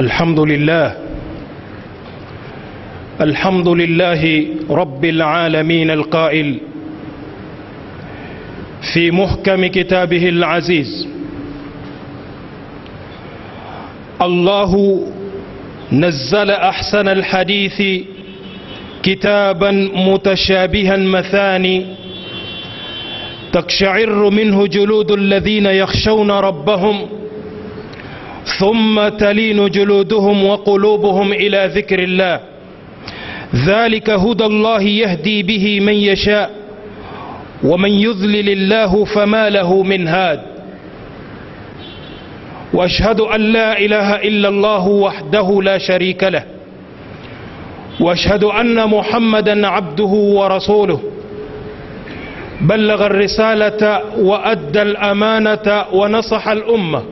الحمد لله الحمد لله رب العالمين القائل في محكم كتابه العزيز الله نزل أحسن الحديث كتابا متشابها مثاني تقشعر منه جلود الذين يخشون ربهم ثم تلين جلودهم وقلوبهم إلى ذكر الله. ذلك هدى الله يهدي به من يشاء ومن يضلل الله فما له من هاد. وأشهد أن لا إله إلا الله وحده لا شريك له. وأشهد أن محمدا عبده ورسوله. بلغ الرسالة وأدى الأمانة ونصح الأمة.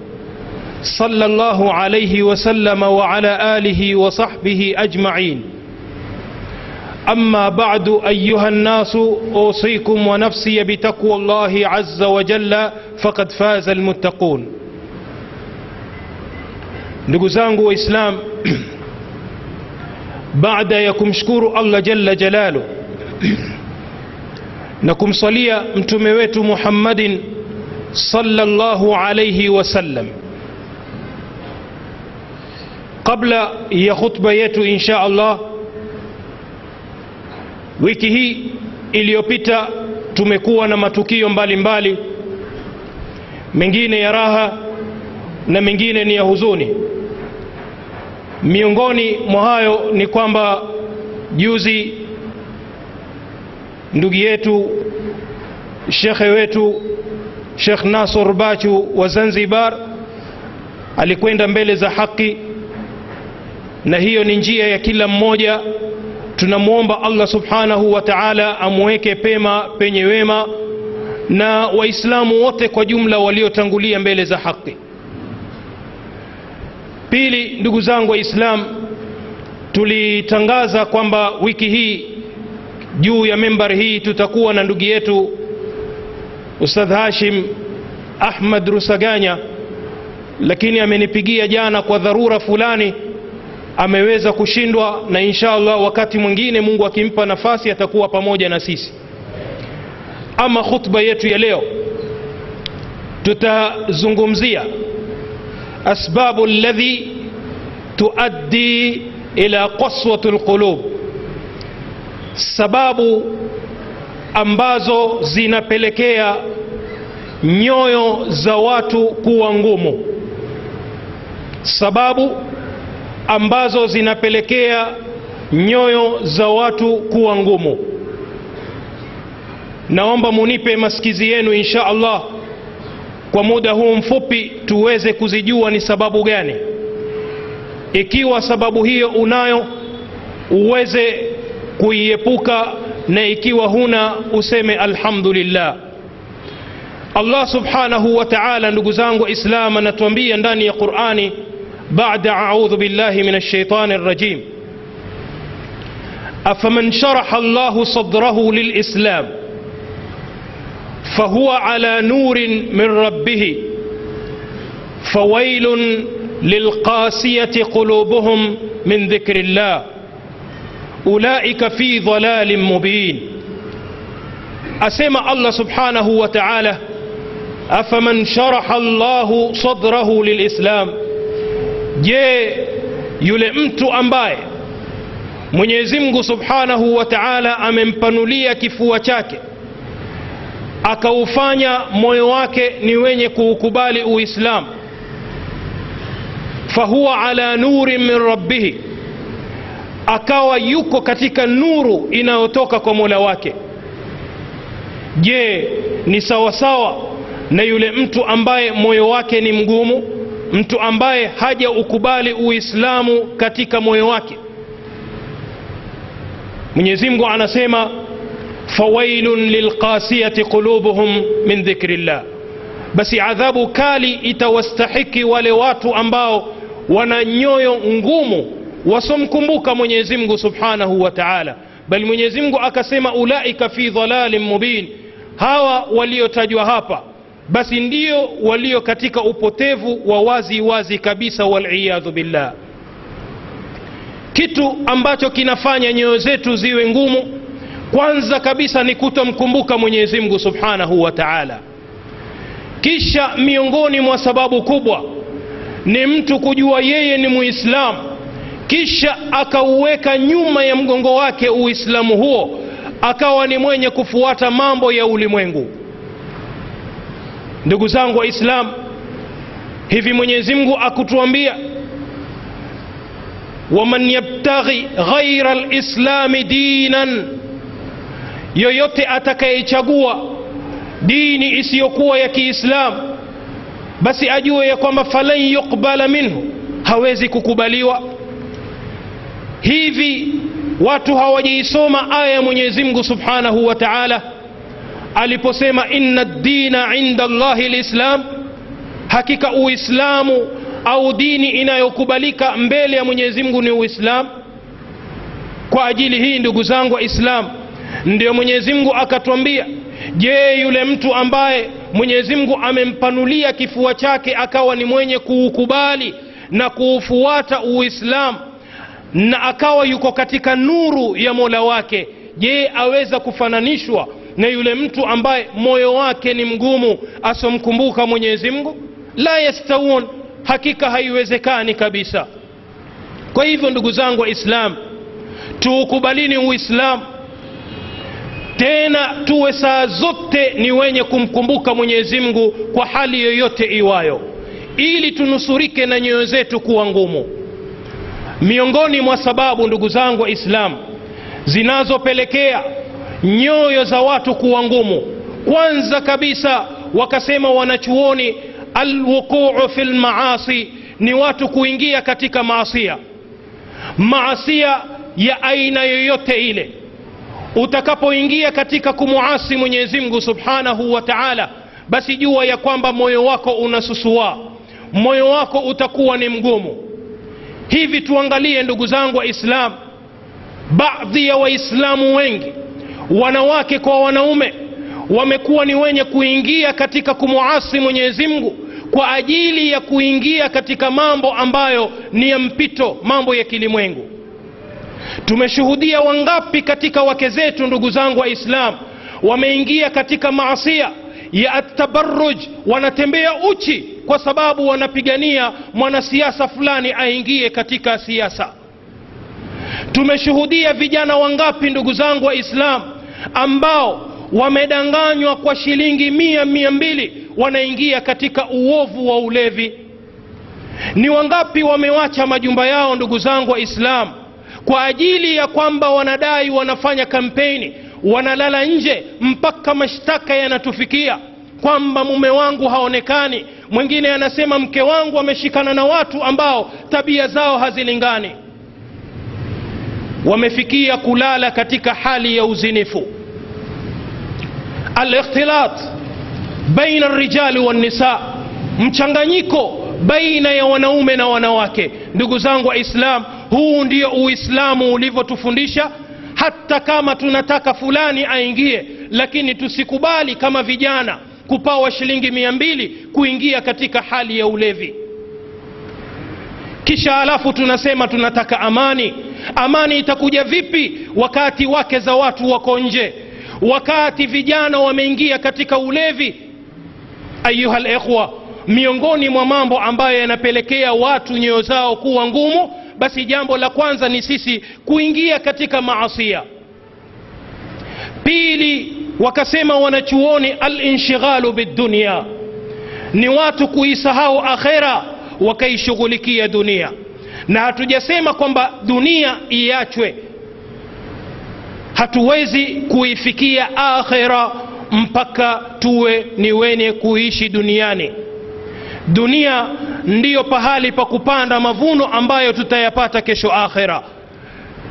صلى الله عليه وسلم وعلى آله وصحبه أجمعين. أما بعد أيها الناس أوصيكم ونفسي بتقوى الله عز وجل فقد فاز المتقون. نقزانه إسلام. بعد يكم شكور الله جل جلاله. نكم صليا متمويت محمد صلى الله عليه وسلم. Kabla ya khutba yetu insha allah wiki hii iliyopita tumekuwa na matukio mbalimbali mbali, mengine ya raha na mengine ni ya huzuni. Miongoni mwa hayo ni kwamba juzi ndugu yetu shekhe wetu shekh nasor bachu wa zanzibar alikwenda mbele za haki na hiyo ni njia ya kila mmoja. Tunamwomba allah subhanahu wa taala amweke pema penye wema na waislamu wote kwa jumla waliotangulia mbele za haki. Pili ndugu zangu waislam tulitangaza kwamba wiki hii juu ya membari hii tutakuwa na ndugu yetu ustadh hashim ahmad rusaganya lakini amenipigia jana kwa dharura fulani ameweza kushindwa na insha allah wakati mwingine mungu akimpa nafasi atakuwa pamoja na sisi. Ama khutba yetu ya leo tutazungumzia asbabu ladhi tuaddi ila qaswati lqulub sababu ambazo zinapelekea nyoyo za watu kuwa ngumu. Sababu ambazo zinapelekea nyoyo za watu kuwa ngumu. Naomba munipe masikizi yenu insha allah. Kwa muda huu mfupi tuweze kuzijua ni sababu gani. Ikiwa sababu hiyo unayo uweze kuiepuka na ikiwa huna useme alhamdulillah. Allah subhanahu wa taala ndugu zangu waislam anatuambia ndani ya qurani بعد أعوذ بالله من الشيطان الرجيم. أفمن شرح الله صدره للإسلام فهو على نور من ربه فويل للقاسية قلوبهم من ذكر الله. أولئك في ضلال مبين. أسمع الله سبحانه وتعالى أفمن شرح الله صدره للإسلام؟ Je yule mtu ambaye mwenyezi mungu subhanahu wa taala amempanulia kifua chake akaufanya moyo wake ni wenye kuukubali uislamu fahuwa ala nuri min rabbihi akawa yuko katika nuru inayotoka kwa mola wake. Je ni sawasawa na yule mtu ambaye moyo wake ni mgumu mtu ambaye haja ukubali uislamu katika moyo wake mwenyezi mungu anasema fawailun lilqasiyati qulubuhum min dhikri llah basi adhabu kali itawastahiki wale watu ambao wana nyoyo ngumu wasomkumbuka mwenyezi mungu subhanahu wa taala bali mwenyezi mungu akasema ulaika fi dhalalin mubin hawa waliotajwa hapa basi ndio walio katika upotevu wa wazi wazi kabisa waliyadhu billah. Kitu ambacho kinafanya nyoyo zetu ziwe ngumu kwanza kabisa ni kutomkumbuka mwenyezi mungu subhanahu wa taala. Kisha miongoni mwa sababu kubwa ni mtu kujua yeye ni muislamu kisha akauweka nyuma ya mgongo wake uislamu huo akawa ni mwenye kufuata mambo ya ulimwengu ndugu zangu waislamu hivi mwenyezi mungu akutuambia waman yabtaghi ghaira lislami dinan yoyote atakayechagua dini isiyokuwa ya kiislamu basi ajue ya kwamba falan yuqbala minhu hawezi kukubaliwa. Hivi watu hawajaisoma aya ya mwenyezi mungu subhanahu wa taala aliposema inna dina inda llahi lislam hakika uislamu au dini inayokubalika mbele ya mwenyezi mungu ni uislamu. Kwa ajili hii ndugu zangu waislamu ndio mwenyezi mungu akatwambia je yule mtu ambaye mwenyezi mungu amempanulia kifua chake akawa ni mwenye kuukubali na kuufuata uislamu na akawa yuko katika nuru ya mola wake je aweza kufananishwa na yule mtu ambaye moyo wake ni mgumu asomkumbuka mwenyezi mungu? La yastawun hakika haiwezekani kabisa. Kwa hivyo ndugu zangu waislam tuukubalini uislamu. Tena tuwe saa zote ni wenye kumkumbuka mwenyezi mungu kwa hali yoyote iwayo ili tunusurike na nyoyo zetu kuwa ngumu. Miongoni mwa sababu ndugu zangu waislamu zinazopelekea nyoyo za watu kuwa ngumu. Kwanza kabisa wakasema wanachuoni alwuquu fi lmaasi ni watu kuingia katika maasia maasia ya aina yoyote ile. Utakapoingia katika kumuasi mwenyezi mungu subhanahu wa taala basi jua ya kwamba moyo wako unasusua moyo wako utakuwa ni mgumu. Hivi tuangalie ndugu zangu waislam baadhi ya waislamu wengi wanawake kwa wanaume wamekuwa ni wenye kuingia katika kumuasi mwenyezi mungu kwa ajili ya kuingia katika mambo ambayo ni ya mpito mambo ya kilimwengu. Tumeshuhudia wangapi katika wake zetu ndugu zangu waislam wameingia katika maasia ya atabaruj wanatembea uchi kwa sababu wanapigania mwanasiasa fulani aingie katika siasa. Tumeshuhudia vijana wangapi ndugu zangu waislam ambao wamedanganywa kwa shilingi mia mia mbili wanaingia katika uovu wa ulevi. Ni wangapi wamewacha majumba yao ndugu zangu waislamu kwa ajili ya kwamba wanadai wanafanya kampeni wanalala nje mpaka mashtaka yanatufikia kwamba mume wangu haonekani? Mwingine anasema mke wangu ameshikana na watu ambao tabia zao hazilingani wamefikia kulala katika hali ya uzinifu. Alikhtilat baina rijali wannisa mchanganyiko baina ya wanaume na wanawake. Ndugu zangu waislam huu ndio uislamu ulivyotufundisha. Hata kama tunataka fulani aingie lakini tusikubali kama vijana kupawa shilingi mia mbili kuingia katika hali ya ulevi kisha alafu tunasema tunataka amani. Amani itakuja vipi wakati wake za watu wako nje? Wakati vijana wameingia katika ulevi? Ayuha lekhwa miongoni mwa mambo ambayo yanapelekea watu nyoyo zao kuwa ngumu basi jambo la kwanza ni sisi kuingia katika maasia pili wakasema wanachuoni alinshighalu bidunia ni watu kuisahau akhera wakaishughulikia dunia. Na hatujasema kwamba dunia iachwe. Hatuwezi kuifikia akhera mpaka tuwe ni wenye kuishi duniani. Dunia ndiyo pahali pa kupanda mavuno ambayo tutayapata kesho akhera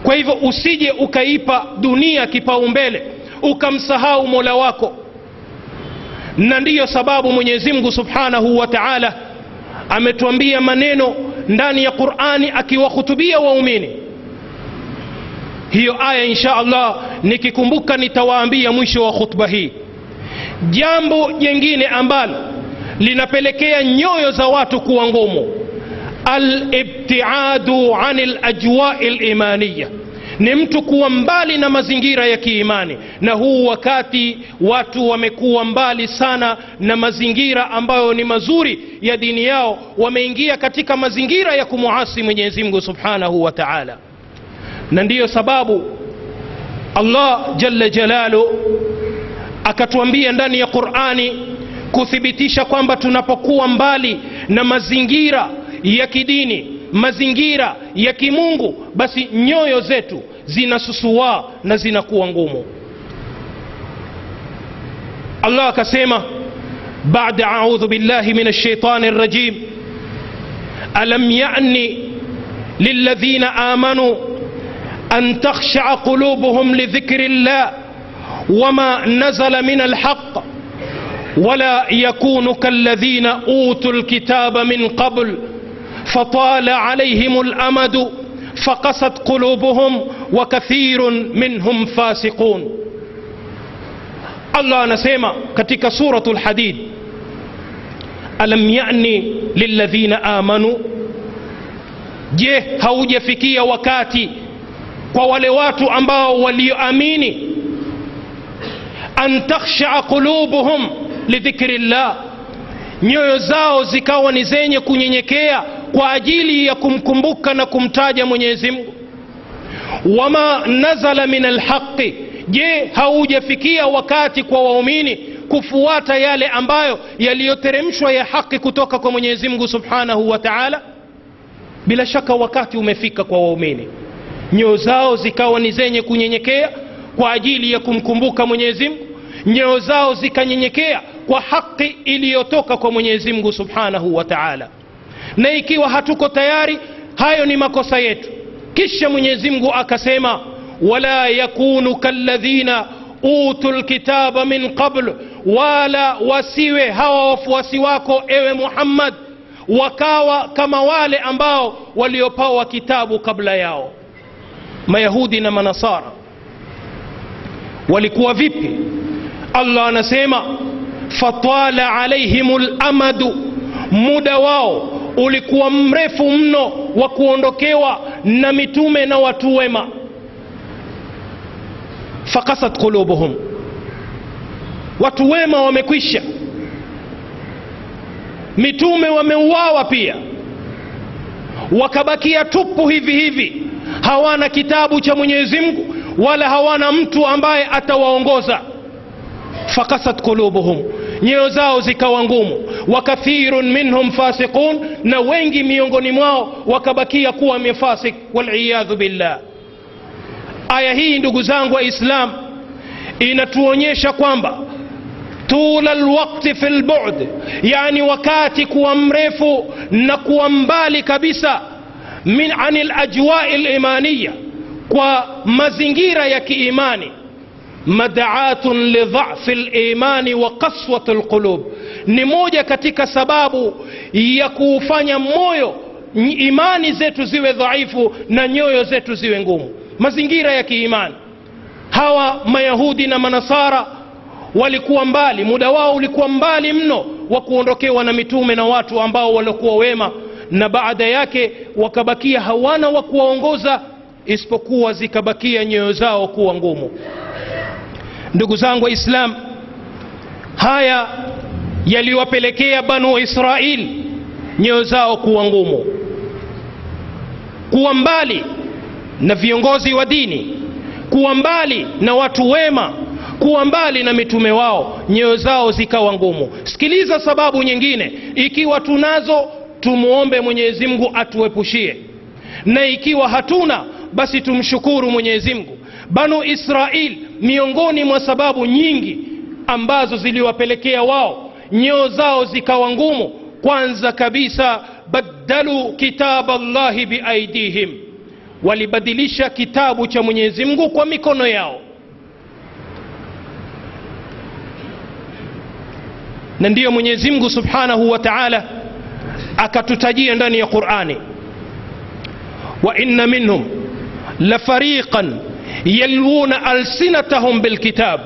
kwa hivyo usije ukaipa dunia kipaumbele ukamsahau mola wako. Na ndiyo sababu mwenyezi mungu subhanahu wa taala ametuambia maneno ndani ya qurani akiwahutubia waumini. Hiyo aya insha allah nikikumbuka nitawaambia mwisho wa khutba hii. Jambo jengine ambalo linapelekea nyoyo za watu kuwa ngumu alibtiadu an lajwai limaniya ni mtu kuwa mbali na mazingira ya kiimani. Na huu wakati watu wamekuwa mbali sana na mazingira ambayo ni mazuri ya dini yao wameingia katika mazingira ya kumuasi mwenyezi mungu subhanahu wa taala. Na ndiyo sababu allah jalla jalalu akatuambia ndani ya qurani kuthibitisha kwamba tunapokuwa mbali na mazingira ya kidini mazingira ya kimungu basi nyoyo zetu zinasusuaa na zinakuwa ngumu allah akasema bada audhu billahi min alshaitani rajim alam yani lilladhina amanu an takhshaa qulubuhum lidhikri llah wama nazala min alhaq ولا يكونوا كالذين اوتوا الكتاب من قبل فطال عليهم الأمد فقست قلوبهم وكثير منهم فاسقون. الله نسيما كتك سورة الحديد. ألم يعني للذين آمنوا؟ جيه هوج فكي وكاتي. وولوات أمبا وليؤمين أن تخشع قلوبهم لذكر الله. نيوزاو زكاو نزيني كنينيكيا. Kwa ajili ya kumkumbuka na kumtaja mwenyezi mungu. Wama nazala min alhaqi je haujafikia wakati kwa waumini kufuata yale ambayo yaliyoteremshwa ya haki kutoka kwa mwenyezi mungu subhanahu wa taala? Bila shaka wakati umefika kwa waumini. Nyoyo zao zikawa ni zenye kunyenyekea kwa ajili ya kumkumbuka mwenyezi mungu. Nyoyo zao zikanyenyekea kwa haki iliyotoka kwa mwenyezi mungu subhanahu wa taala na ikiwa hatuko tayari hayo ni makosa yetu kisha mwenyezi mungu akasema wala yakunu kalladhina utu lkitaba min qabl wala wasiwe hawa wafuasi wako ewe muhammad wakawa kama wale ambao waliopawa kitabu kabla yao mayahudi na manasara walikuwa vipi allah anasema fatala alaihim lamadu muda wao ulikuwa mrefu mno wa kuondokewa na mitume na watu wema. Fakasat qulubuhum. Watu wema wamekwisha. Mitume wameuawa pia. Wakabakia tupu hivi hivi. Hawana kitabu cha mwenyezi mungu wala hawana mtu ambaye atawaongoza. Fakasat qulubuhum. Nyoyo zao zikawa ngumu وكثير منهم فاسقون نوينجي ميونغوني مواو وكبكي يقوى من فاسق والعياذ بالله. آية هي ندقزانق إسلام. إن تونيش كوامبا طول الوقت في البعد. يعني وكاتي كوامريف نكوامبالي كبسة من عن الأجواء الإيمانية. ومزنجيرا يكي إيماني. مدعاة لضعف الإيمان وقسوة القلوب. Ni moja katika sababu ya kuufanya moyo imani zetu ziwe dhaifu na nyoyo zetu ziwe ngumu. Mazingira ya kiimani. Hawa mayahudi na manasara walikuwa mbali muda wao ulikuwa mbali mno wa kuondokewa na mitume na watu ambao waliokuwa wema na baada yake wakabakia hawana wa kuwaongoza isipokuwa zikabakia nyoyo zao kuwa ngumu. Ndugu zangu waislam haya yaliwapelekea banu israil nyoyo zao kuwa ngumu kuwa mbali na viongozi wa dini kuwa mbali na watu wema kuwa mbali na mitume wao nyoyo zao zikawa ngumu. Sikiliza sababu nyingine. Ikiwa tunazo tumwombe mwenyezi mungu atuepushie na ikiwa hatuna basi tumshukuru mwenyezi mungu. Banu israil miongoni mwa sababu nyingi ambazo ziliwapelekea wao nyoo zao zikawa ngumu kwanza kabisa baddalu kitaba llahi biaidihim walibadilisha kitabu cha mwenyezi mungu kwa mikono yao na ndiyo mwenyezi mungu subhanahu wa taala akatutajia ndani ya qurani wa inna minhum lafariqan yalwuna alsinatahum bilkitab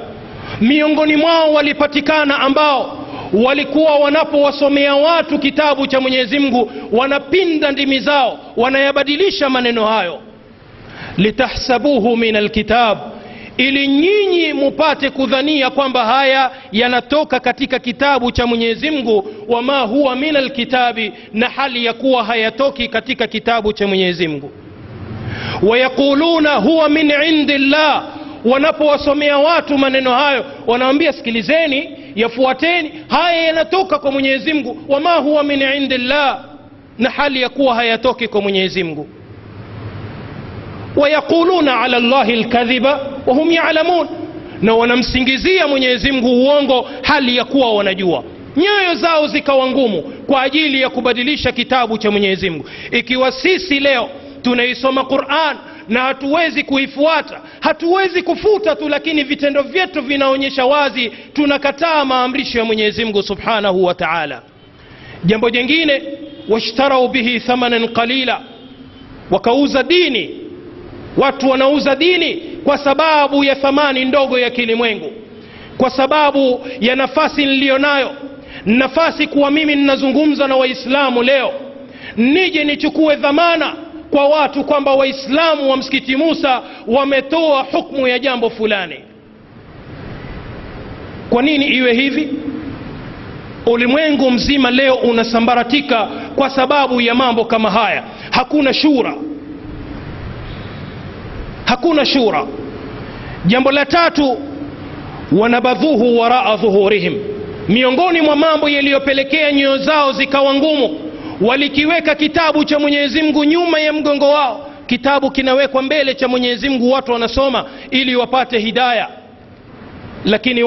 miongoni mwao walipatikana ambao walikuwa wanapowasomea watu kitabu cha mwenyezi mungu wanapinda ndimi zao wanayabadilisha maneno hayo. Litahsabuhu min alkitab ili nyinyi mupate kudhania kwamba haya yanatoka katika kitabu cha mwenyezi mungu wama huwa min alkitabi na hali ya kuwa hayatoki katika kitabu cha mwenyezi mungu. Wayaquluna huwa min indi llah wanapowasomea watu maneno hayo wanawambia sikilizeni yafuateni. Haya yanatoka kwa mwenyezi mungu. Wama huwa min indillah. Na hali ya kuwa hayatoki kwa mwenyezi mungu. Wayaquluna ala llahi lkadhiba wahum yalamun. Na wanamsingizia mwenyezi mungu uongo hali ya kuwa wanajua. Nyoyo zao zikawa ngumu kwa ajili ya kubadilisha kitabu cha mwenyezi mungu. Ikiwa sisi leo tunaisoma quran na hatuwezi kuifuata. Hatuwezi kufuta tu lakini vitendo vyetu vinaonyesha wazi tunakataa maamrisho ya mwenyezi mungu subhanahu wa taala. Jambo jingine washtarau bihi thamanan qalila wakauza dini. Watu wanauza dini kwa sababu ya thamani ndogo ya kilimwengu kwa sababu ya nafasi niliyonayo, nafasi kuwa mimi ninazungumza na waislamu leo. Nije nichukue dhamana kwa watu kwamba waislamu wa msikiti musa wametoa hukmu ya jambo fulani. Kwa nini iwe hivi? Ulimwengu mzima leo unasambaratika kwa sababu ya mambo kama haya. Hakuna shura. Hakuna shura. Jambo la tatu wanabadhuhu waraa dhuhurihim. Miongoni mwa mambo yaliyopelekea nyoyo zao zikawa ngumu walikiweka kitabu cha mwenyezi mungu nyuma ya mgongo wao. Kitabu kinawekwa mbele cha mwenyezi mungu watu wanasoma ili wapate hidaya. Lakini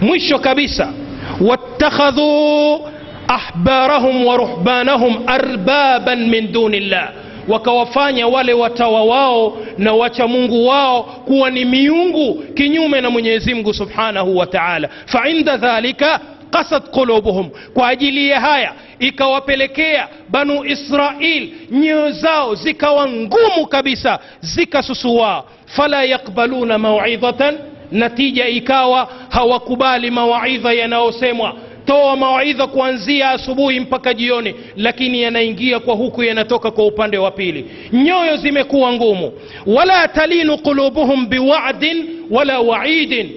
mwisho kabisa wattakhadhuu ahbarahum wa ruhbanahum arbaban min duni llah wakawafanya wale watawa wao na wacha mungu wao kuwa ni miungu kinyume na mwenyezi mungu subhanahu wa taala. Fainda dhalika kasat qulubuhum. Kwa ajili ya haya ikawapelekea banu israil nyoyo zao zikawa ngumu kabisa zikasusuaa fala yaqbaluna mauidhatan natija ikawa hawakubali mawaidha yanayosemwa. Toa mawaidha kuanzia asubuhi mpaka jioni lakini yanaingia kwa huku yanatoka kwa upande wa pili. Nyoyo zimekuwa ngumu. Wala talinu qulubuhum biwadin wala waidin.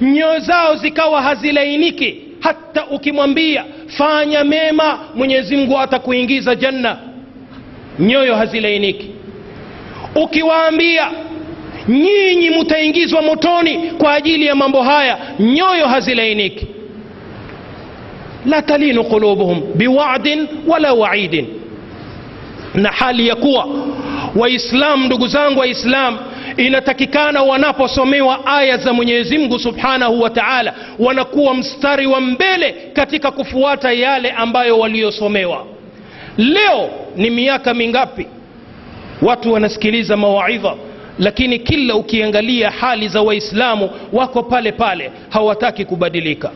Nyoyo zao zikawa hazilainiki hata ukimwambia fanya mema mwenyezi mungu atakuingiza janna. Nyoyo hazilainiki. Ukiwaambia nyinyi mutaingizwa motoni kwa ajili ya mambo haya nyoyo hazilainiki. La talinu qulubuhum biwadin wala waidin. Na hali ya kuwa waislam ndugu zangu waislam inatakikana wanaposomewa aya za mwenyezi mungu subhanahu wa taala wanakuwa mstari wa mbele katika kufuata yale ambayo waliosomewa. Leo ni miaka mingapi? Watu wanasikiliza mawaidha lakini kila ukiangalia hali za waislamu wako pale pale hawataki kubadilika